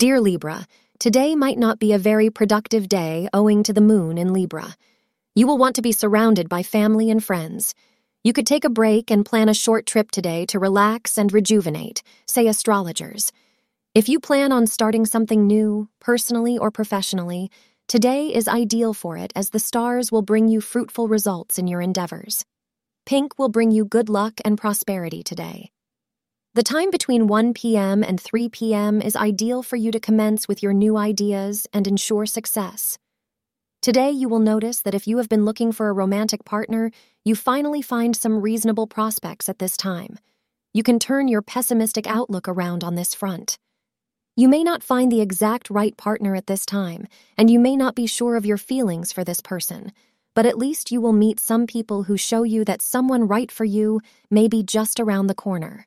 Dear Libra, today might not be a very productive day owing to the moon in Libra. You will want to be surrounded by family and friends. You could take a break and plan a short trip today to relax and rejuvenate, say astrologers. If you plan on starting something new, personally or professionally, today is ideal for it as the stars will bring you fruitful results in your endeavors. Pink will bring you good luck and prosperity today. The time between 1 p.m. and 3 p.m. is ideal for you to commence with your new ideas and ensure success. Today, you will notice that if you have been looking for a romantic partner, you finally find some reasonable prospects at this time. You can turn your pessimistic outlook around on this front. You may not find the exact right partner at this time, and you may not be sure of your feelings for this person, but at least you will meet some people who show you that someone right for you may be just around the corner.